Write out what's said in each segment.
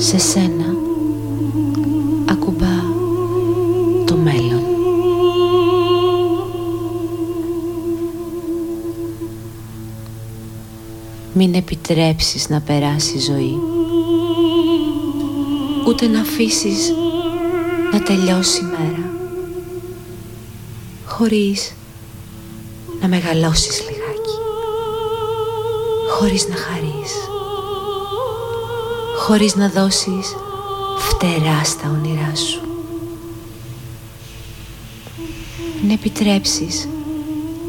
σε σένα ακουμπά το μέλλον. Μην επιτρέψεις να περάσει η ζωή. Ούτε να αφήσεις να τελειώσει η μέρα. Χωρίς να μεγαλώσεις λιγάκι. Χωρίς να χαρείς Χωρίς να δώσεις φτερά στα όνειρά σου Μην επιτρέψεις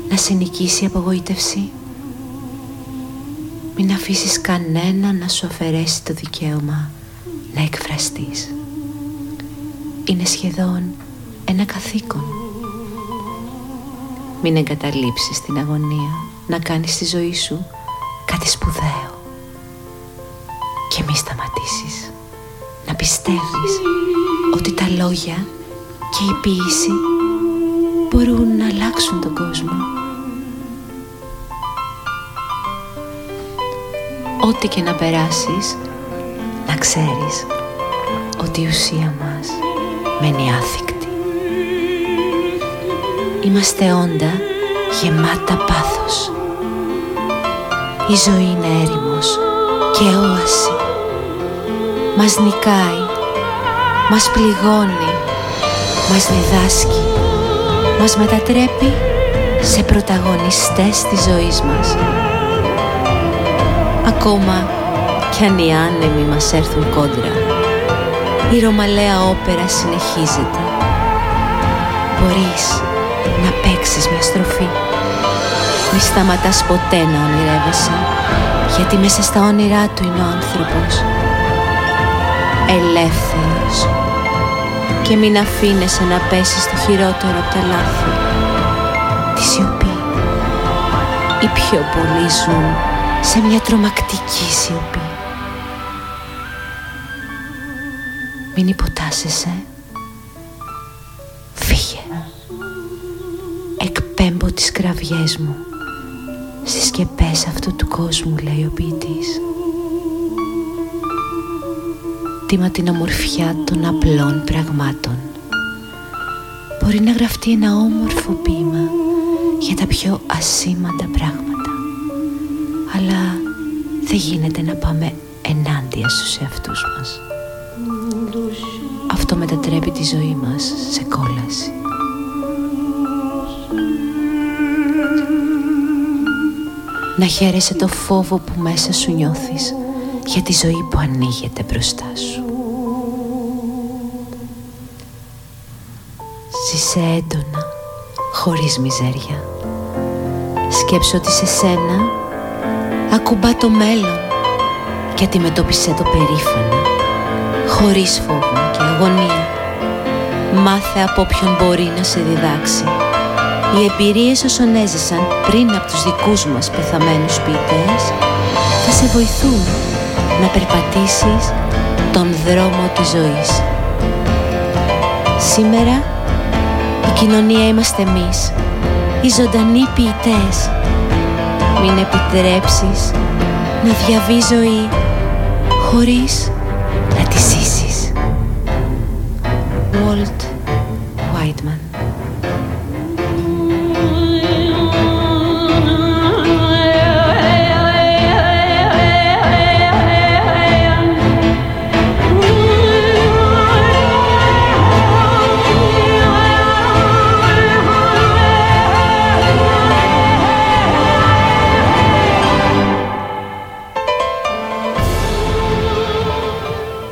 να σε νικήσει η απογοήτευση μην αφήσεις κανένα να σου αφαιρέσει το δικαίωμα να εκφραστείς. Είναι σχεδόν ένα καθήκον. Μην εγκαταλείψεις την αγωνία να κάνεις τη ζωή σου κάτι σπουδαίο. Και μη σταματήσεις να πιστεύεις ότι τα λόγια και η ποίηση μπορούν να αλλάξουν τον κόσμο. ό,τι και να περάσεις, να ξέρεις ότι η ουσία μας μένει άθικτη. Είμαστε όντα γεμάτα πάθος. Η ζωή είναι έρημος και όαση. Μας νικάει, μας πληγώνει, μας διδάσκει, μας μετατρέπει σε πρωταγωνιστές της ζωής μας. Ακόμα κι αν οι άνεμοι μας έρθουν κόντρα Η ρωμαλαία όπερα συνεχίζεται. Μπορείς να παίξεις μια στροφή. Μη σταματάς ποτέ να ονειρεύεσαι Γιατί μέσα στα όνειρά του είναι ο άνθρωπος Ελεύθερος Και μην αφήνεσαι να πέσεις το χειρότερο από τα λάθη Της σιωπή Οι πιο πολλοί ζουν σε μια τρομακτική σιωπή. Μην υποτάσσεσαι. Φύγε. Εκπέμπω τις κραυγές μου στις σκεπές αυτού του κόσμου, λέει ο ποιητής. Τίμα την ομορφιά των απλών πραγμάτων. Μπορεί να γραφτεί ένα όμορφο ποίημα για τα πιο ασήμαντα πράγματα αλλά δεν γίνεται να πάμε ενάντια στους εαυτούς μας. Αυτό μετατρέπει τη ζωή μας σε κόλαση. Να χαίρεσαι το φόβο που μέσα σου νιώθεις για τη ζωή που ανοίγεται μπροστά σου. Ζήσε έντονα, χωρίς μιζέρια. Σκέψω ότι σε σένα ακουμπά το μέλλον και αντιμετώπισε το περήφανα χωρίς φόβο και αγωνία μάθε από όποιον μπορεί να σε διδάξει οι εμπειρίες όσων έζησαν πριν από τους δικούς μας πεθαμένους ποιητές θα σε βοηθούν να περπατήσεις τον δρόμο της ζωής. Σήμερα η κοινωνία είμαστε εμείς, οι ζωντανοί ποιητές μην επιτρέψεις να διαβεί ζωή χωρίς να τη ζήσεις. Walt Whiteman